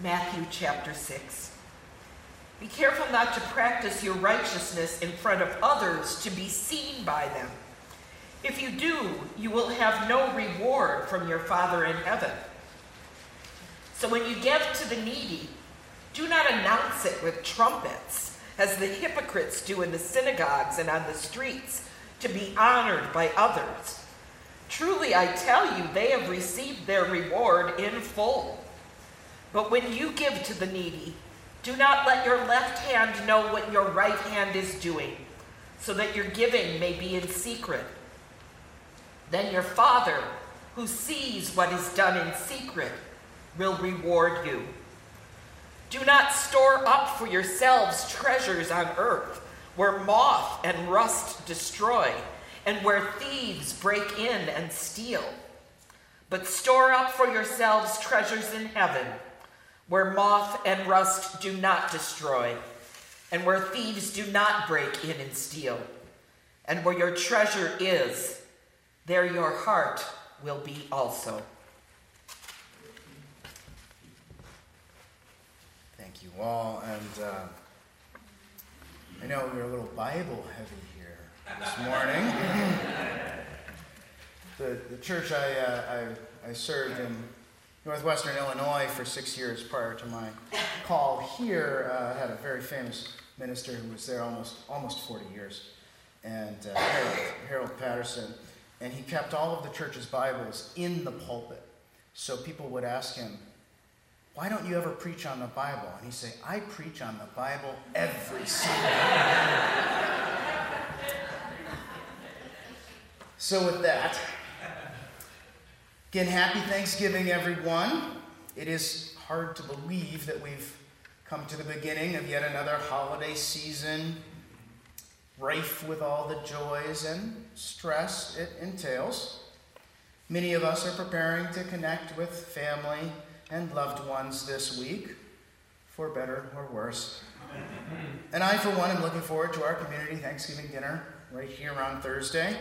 Matthew chapter 6. Be careful not to practice your righteousness in front of others to be seen by them. If you do, you will have no reward from your Father in heaven. So when you give to the needy, do not announce it with trumpets, as the hypocrites do in the synagogues and on the streets, to be honored by others. Truly, I tell you, they have received their reward in full. But when you give to the needy, do not let your left hand know what your right hand is doing, so that your giving may be in secret. Then your Father, who sees what is done in secret, will reward you. Do not store up for yourselves treasures on earth, where moth and rust destroy, and where thieves break in and steal. But store up for yourselves treasures in heaven where moth and rust do not destroy, and where thieves do not break in and steal. And where your treasure is, there your heart will be also. Thank you all. And uh, I know we're a little Bible heavy here this morning. the, the church I, uh, I, I served in Northwestern Illinois for six years prior to my call here. Uh, had a very famous minister who was there almost almost 40 years, and uh, Harold, Harold Patterson, and he kept all of the church's Bibles in the pulpit. So people would ask him, "Why don't you ever preach on the Bible?" And he'd say, "I preach on the Bible every single day." so with that. Again, happy Thanksgiving, everyone. It is hard to believe that we've come to the beginning of yet another holiday season, rife with all the joys and stress it entails. Many of us are preparing to connect with family and loved ones this week, for better or worse. And I, for one, am looking forward to our community Thanksgiving dinner right here on Thursday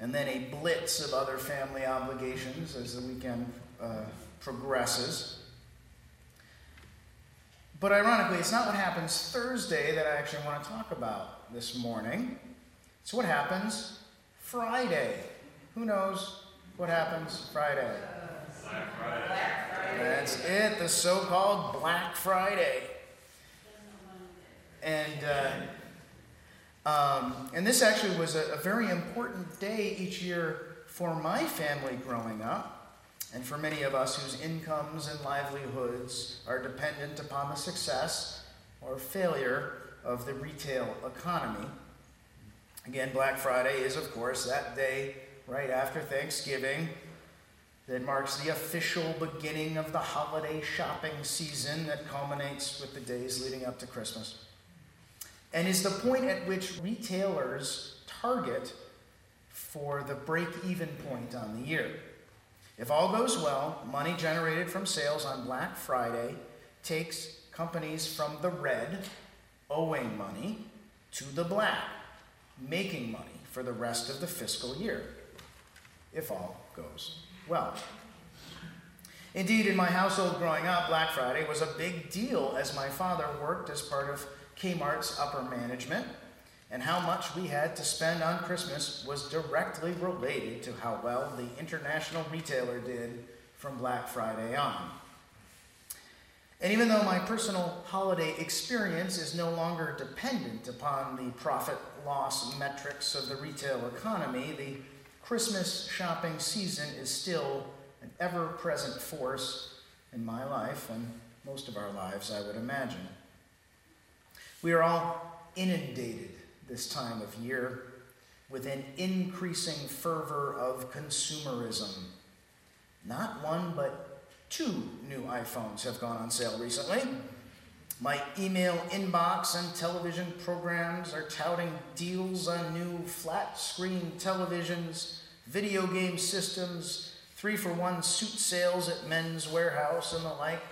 and then a blitz of other family obligations as the weekend uh, progresses. But ironically, it's not what happens Thursday that I actually want to talk about this morning. It's what happens Friday. Who knows what happens Friday? Black Friday. That's it, the so called Black Friday. And. Uh, um, and this actually was a, a very important day each year for my family growing up, and for many of us whose incomes and livelihoods are dependent upon the success or failure of the retail economy. Again, Black Friday is, of course, that day right after Thanksgiving that marks the official beginning of the holiday shopping season that culminates with the days leading up to Christmas and is the point at which retailers target for the break even point on the year. If all goes well, money generated from sales on Black Friday takes companies from the red, owing money, to the black, making money for the rest of the fiscal year, if all goes well. Indeed, in my household growing up, Black Friday was a big deal as my father worked as part of Kmart's upper management, and how much we had to spend on Christmas was directly related to how well the international retailer did from Black Friday on. And even though my personal holiday experience is no longer dependent upon the profit loss metrics of the retail economy, the Christmas shopping season is still an ever present force in my life and most of our lives, I would imagine. We are all inundated this time of year with an increasing fervor of consumerism. Not one, but two new iPhones have gone on sale recently. My email inbox and television programs are touting deals on new flat screen televisions, video game systems, three for one suit sales at Men's Wearhouse, and the like.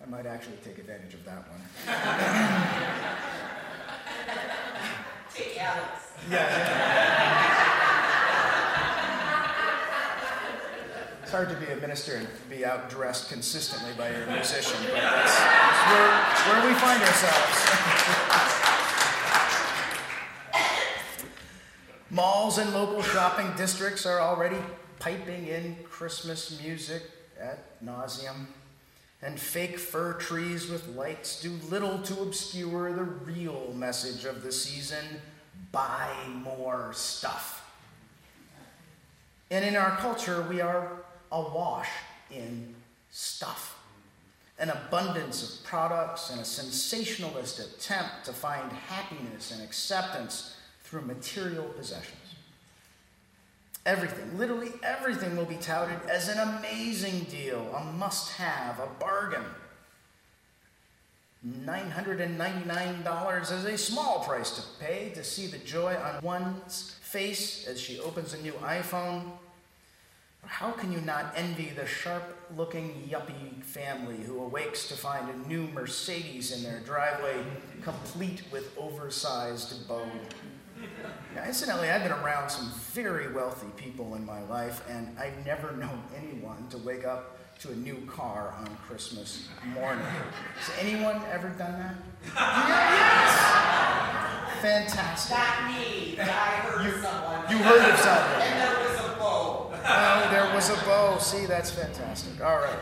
I might actually take advantage of that one. Take Alex. Yeah. It's hard to be a minister and be outdressed consistently by your musician, but that's, where, where we find ourselves. Malls and local shopping districts are already piping in Christmas music at nauseum, and fake fir trees with lights do little to obscure the real message of the season buy more stuff. And in our culture, we are awash in stuff. An abundance of products and a sensationalist attempt to find happiness and acceptance through material possessions. Everything, literally everything, will be touted as an amazing deal, a must have, a bargain. $999 is a small price to pay to see the joy on one's face as she opens a new iPhone. How can you not envy the sharp looking yuppie family who awakes to find a new Mercedes in their driveway, complete with oversized bow? Now, incidentally, I've been around some very wealthy people in my life, and I've never known anyone to wake up to a new car on Christmas morning. Has anyone ever done that? yes! Fantastic. Not me, but I heard You- someone. You heard of someone. And there was a bow. Oh, there was a bow. See, that's fantastic. All right.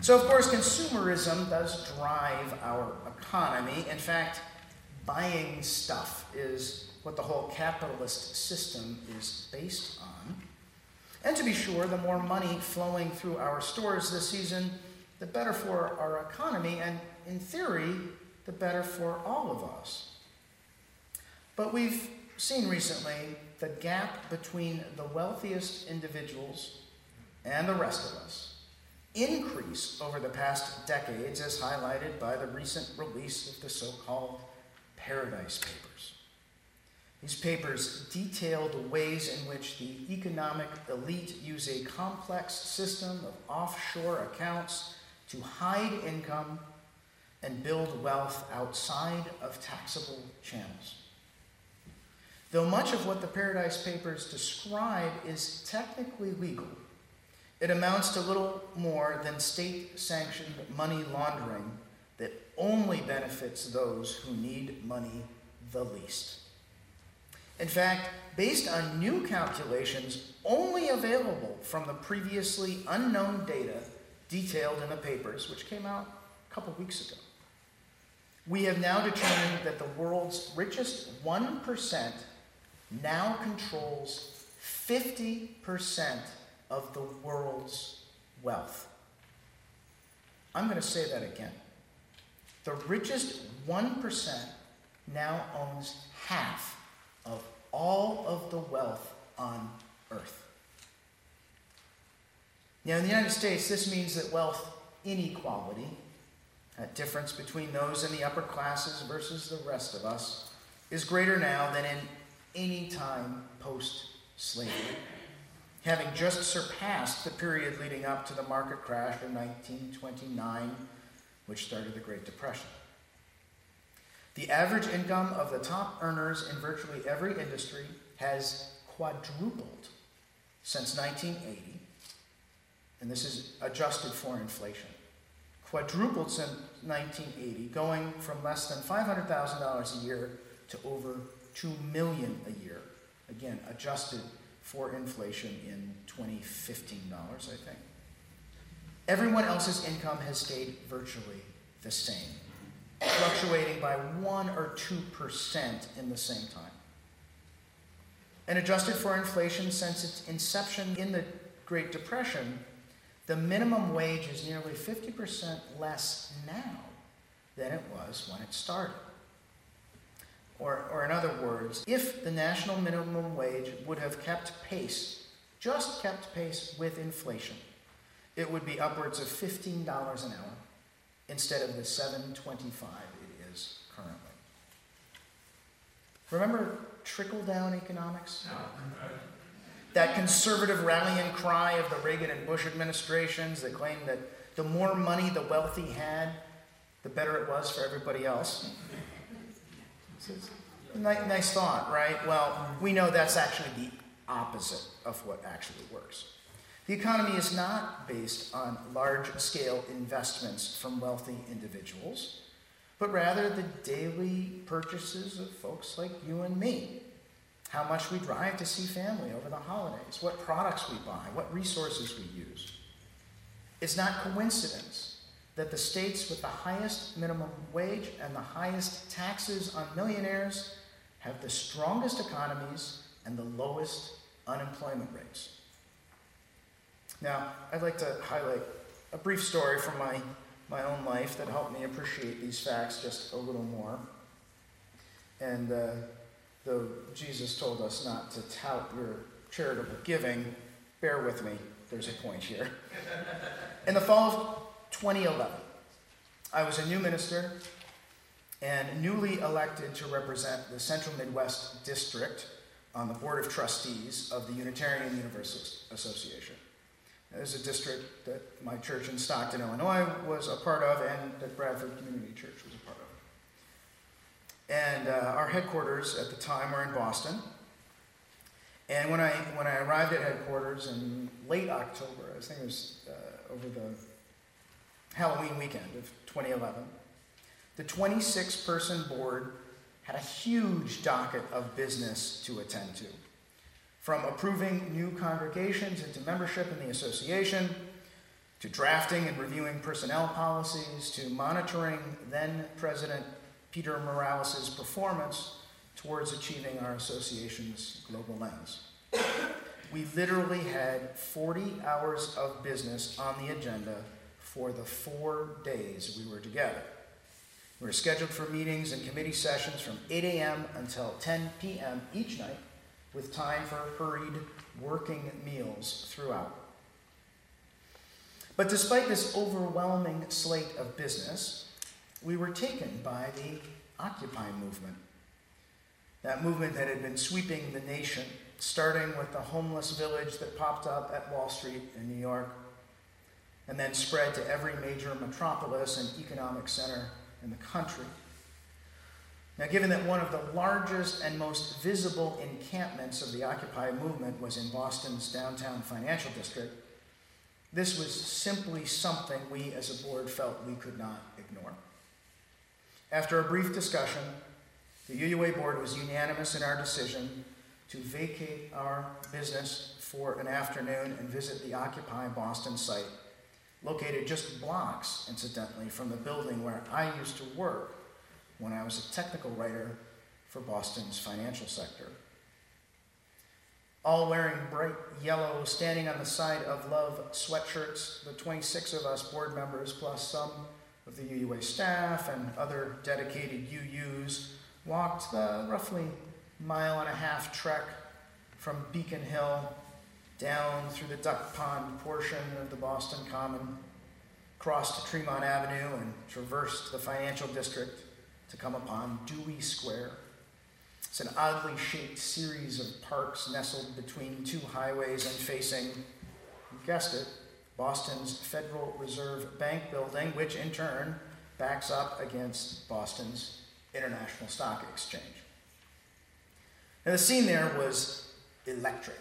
So, of course, consumerism does drive our economy. In fact, buying stuff is what the whole capitalist system is based on. And to be sure, the more money flowing through our stores this season, the better for our economy, and in theory, the better for all of us. But we've seen recently the gap between the wealthiest individuals and the rest of us increase over the past decades, as highlighted by the recent release of the so called Paradise Papers. These papers detail the ways in which the economic elite use a complex system of offshore accounts to hide income and build wealth outside of taxable channels. Though much of what the Paradise Papers describe is technically legal, it amounts to little more than state sanctioned money laundering that only benefits those who need money the least. In fact, based on new calculations only available from the previously unknown data detailed in the papers, which came out a couple weeks ago, we have now determined that the world's richest 1% now controls 50% of the world's wealth. I'm going to say that again. The richest 1% now owns half of all of the wealth on earth. Now, in the United States, this means that wealth inequality, that difference between those in the upper classes versus the rest of us, is greater now than in any time post slavery, having just surpassed the period leading up to the market crash of 1929, which started the Great Depression. The average income of the top earners in virtually every industry has quadrupled since 1980, and this is adjusted for inflation. Quadrupled since 1980, going from less than $500,000 a year to over 2 million a year. Again, adjusted for inflation in 2015 dollars, I think. Everyone else's income has stayed virtually the same, fluctuating by 1 or 2% in the same time. And adjusted for inflation since its inception in the Great Depression, the minimum wage is nearly 50% less now than it was when it started. Or, or in other words, if the national minimum wage would have kept pace, just kept pace with inflation, it would be upwards of $15 an hour instead of the $7.25 it is currently. Remember trickle down economics? That conservative rallying cry of the Reagan and Bush administrations that claimed that the more money the wealthy had, the better it was for everybody else. Nice, nice thought, right? Well, we know that's actually the opposite of what actually works. The economy is not based on large scale investments from wealthy individuals, but rather the daily purchases of folks like you and me. How much we drive to see family over the holidays, what products we buy, what resources we use. It's not coincidence that the states with the highest minimum wage and the highest taxes on millionaires have the strongest economies and the lowest unemployment rates. Now, I'd like to highlight a brief story from my, my own life that helped me appreciate these facts just a little more. And uh, though Jesus told us not to tout your charitable giving, bear with me, there's a point here. In the fall of 2011, I was a new minister and newly elected to represent the Central Midwest District on the Board of Trustees of the Unitarian Universalist Association. There's a district that my church in Stockton, Illinois was a part of, and that Bradford Community Church was a part of. And uh, our headquarters at the time were in Boston. And when I, when I arrived at headquarters in late October, I think it was uh, over the Halloween weekend of 2011, the 26 person board had a huge docket of business to attend to from approving new congregations into membership in the association, to drafting and reviewing personnel policies, to monitoring then President Peter Morales' performance towards achieving our association's global ends. We literally had 40 hours of business on the agenda for the four days we were together. We were scheduled for meetings and committee sessions from 8 a.m. until 10 p.m. each night with time for hurried working meals throughout. But despite this overwhelming slate of business, we were taken by the Occupy movement. That movement that had been sweeping the nation, starting with the homeless village that popped up at Wall Street in New York, and then spread to every major metropolis and economic center in the country. Now, given that one of the largest and most visible encampments of the Occupy movement was in Boston's downtown financial district, this was simply something we as a board felt we could not ignore. After a brief discussion, the UUA board was unanimous in our decision to vacate our business for an afternoon and visit the Occupy Boston site, located just blocks, incidentally, from the building where I used to work when I was a technical writer for Boston's financial sector. All wearing bright yellow, standing on the side of love sweatshirts, the 26 of us board members, plus some of the UUA staff and other dedicated UUs, walked the roughly mile and a half trek from Beacon Hill down through the Duck Pond portion of the Boston Common, crossed Tremont Avenue, and traversed the financial district to come upon Dewey Square. It's an oddly shaped series of parks nestled between two highways and facing, you guessed it, Boston's Federal Reserve Bank building, which in turn backs up against Boston's International Stock Exchange. Now, the scene there was electric.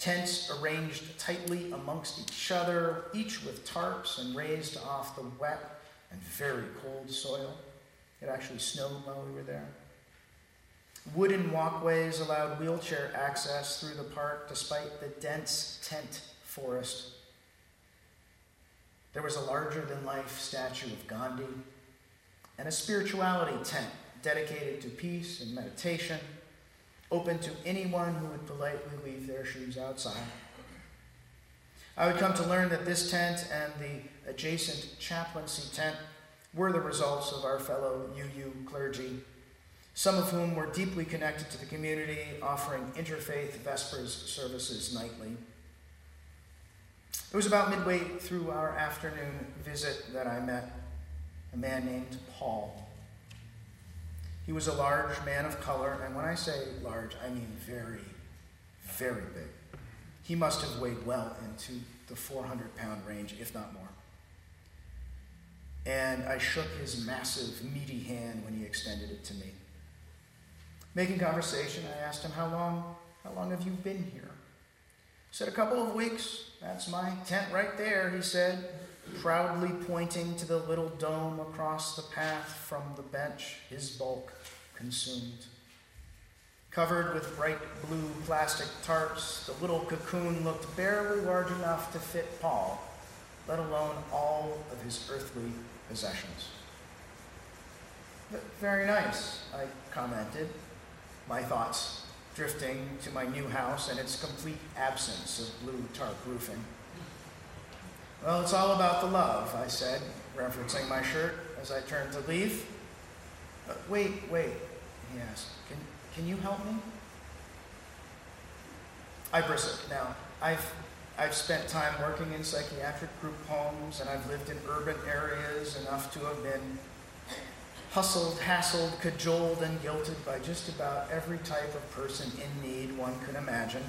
Tents arranged tightly amongst each other, each with tarps and raised off the wet and very cold soil. It actually snowed while we were there. Wooden walkways allowed wheelchair access through the park despite the dense tent forest. There was a larger than life statue of Gandhi and a spirituality tent dedicated to peace and meditation, open to anyone who would politely leave their shoes outside. I would come to learn that this tent and the adjacent chaplaincy tent were the results of our fellow UU clergy, some of whom were deeply connected to the community, offering interfaith Vespers services nightly. It was about midway through our afternoon visit that I met a man named Paul. He was a large man of color, and when I say large, I mean very, very big. He must have weighed well into the 400 pound range, if not more and I shook his massive, meaty hand when he extended it to me. Making conversation, I asked him how long, How long have you been here? I said, A couple of weeks. That's my tent right there, he said, proudly pointing to the little dome across the path from the bench, his bulk consumed. Covered with bright blue plastic tarps, the little cocoon looked barely large enough to fit Paul, let alone all of his earthly possessions. Very nice, I commented, my thoughts drifting to my new house and its complete absence of blue tarp roofing. Well, it's all about the love, I said, referencing my shirt as I turned to leave. But wait, wait, he asked. Can, can you help me? I bristled. Now, I've, I've spent time working in psychiatric group homes, and I've lived in urban areas enough to have been hustled, hassled, cajoled, and guilted by just about every type of person in need one could imagine.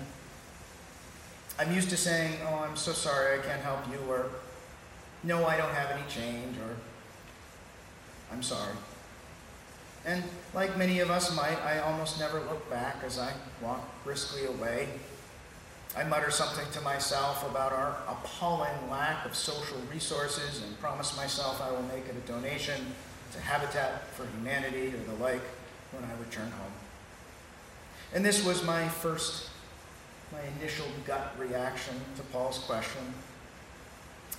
I'm used to saying, Oh, I'm so sorry, I can't help you, or No, I don't have any change, or I'm sorry. And like many of us might, I almost never look back as I walk briskly away. I mutter something to myself about our appalling lack of social resources and promise myself I will make it a donation to Habitat for Humanity or the like when I return home. And this was my first, my initial gut reaction to Paul's question.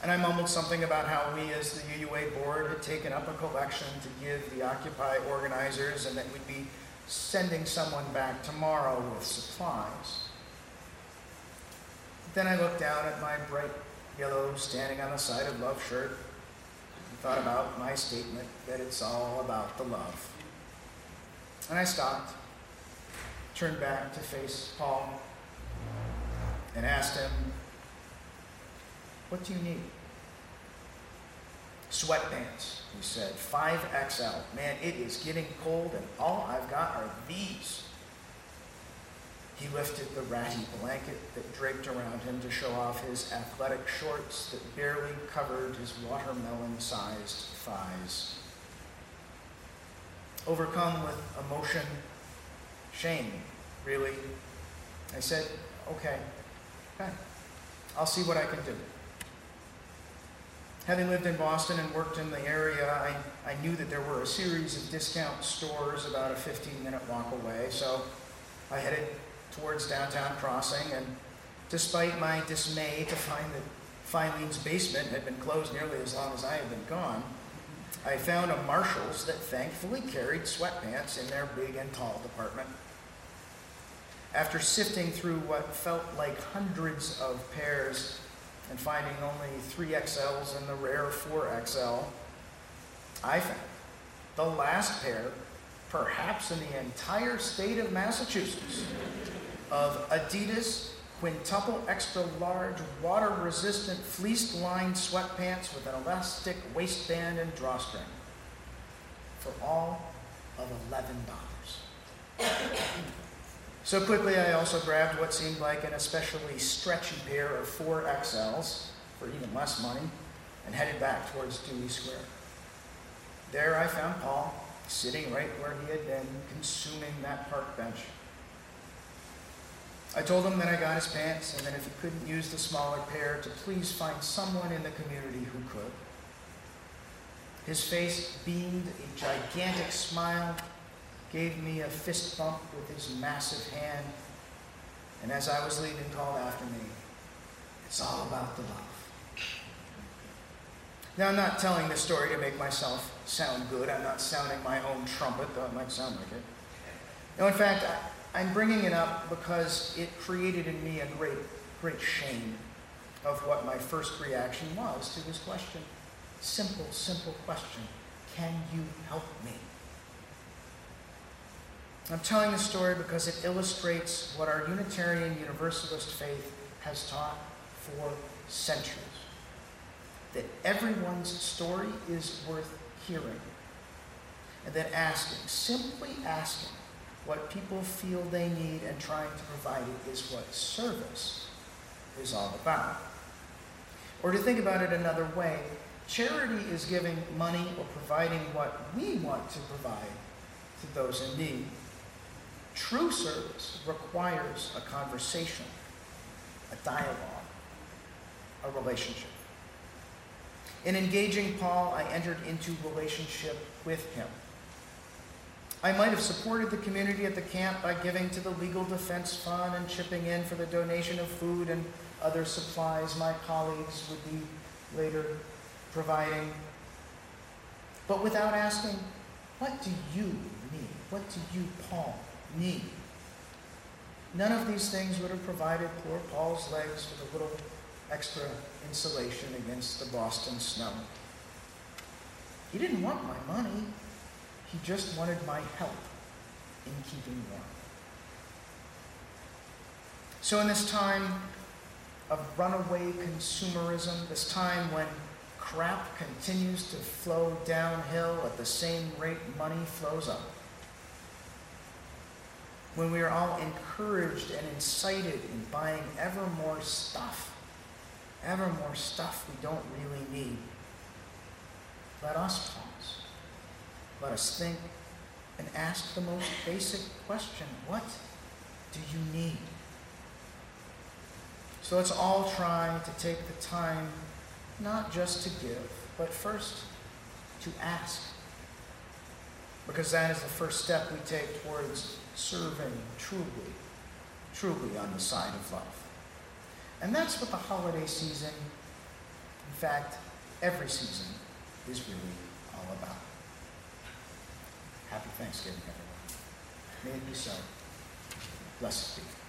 And I mumbled something about how we, as the UUA board, had taken up a collection to give the Occupy organizers and that we'd be sending someone back tomorrow with supplies. Then I looked down at my bright yellow standing on the side of love shirt and thought about my statement that it's all about the love. And I stopped, turned back to face Paul, and asked him, What do you need? Sweatpants, he said, 5XL. Man, it is getting cold, and all I've got are these. He lifted the ratty blanket that draped around him to show off his athletic shorts that barely covered his watermelon sized thighs. Overcome with emotion, shame, really, I said, okay, okay, I'll see what I can do. Having lived in Boston and worked in the area, I, I knew that there were a series of discount stores about a 15 minute walk away, so I headed towards downtown crossing, and despite my dismay to find that Filene's basement had been closed nearly as long as I had been gone, I found a Marshall's that thankfully carried sweatpants in their big and tall department. After sifting through what felt like hundreds of pairs and finding only 3XLs and the rare 4XL, I found the last pair, perhaps in the entire state of Massachusetts, of Adidas quintuple extra large water resistant fleeced lined sweatpants with an elastic waistband and drawstring for all of $11. so quickly, I also grabbed what seemed like an especially stretchy pair of 4XLs for even less money and headed back towards Dewey Square. There I found Paul sitting right where he had been, consuming that park bench. I told him that I got his pants and that if he couldn't use the smaller pair, to please find someone in the community who could. His face beamed a gigantic smile, gave me a fist bump with his massive hand, and as I was leaving, called after me, It's all about the love. Now, I'm not telling this story to make myself sound good. I'm not sounding my own trumpet, though it might sound like it. No, in fact, I'm bringing it up because it created in me a great, great shame of what my first reaction was to this question. Simple, simple question. Can you help me? I'm telling this story because it illustrates what our Unitarian Universalist faith has taught for centuries that everyone's story is worth hearing. And that asking, simply asking, what people feel they need and trying to provide it is what service is all about. Or to think about it another way, charity is giving money or providing what we want to provide to those in need. True service requires a conversation, a dialogue, a relationship. In engaging Paul, I entered into relationship with him. I might have supported the community at the camp by giving to the legal defense fund and chipping in for the donation of food and other supplies my colleagues would be later providing. But without asking, what do you need? What do you, Paul, need? None of these things would have provided poor Paul's legs with a little extra insulation against the Boston snow. He didn't want my money. He just wanted my help in keeping warm. So, in this time of runaway consumerism, this time when crap continues to flow downhill at the same rate money flows up, when we are all encouraged and incited in buying ever more stuff, ever more stuff we don't really need, let us. Let us think and ask the most basic question what do you need? So let's all try to take the time not just to give, but first to ask. Because that is the first step we take towards serving truly, truly on the side of love. And that's what the holiday season, in fact, every season, is really all about. Happy Thanksgiving, everyone. May it be so. Blessed be.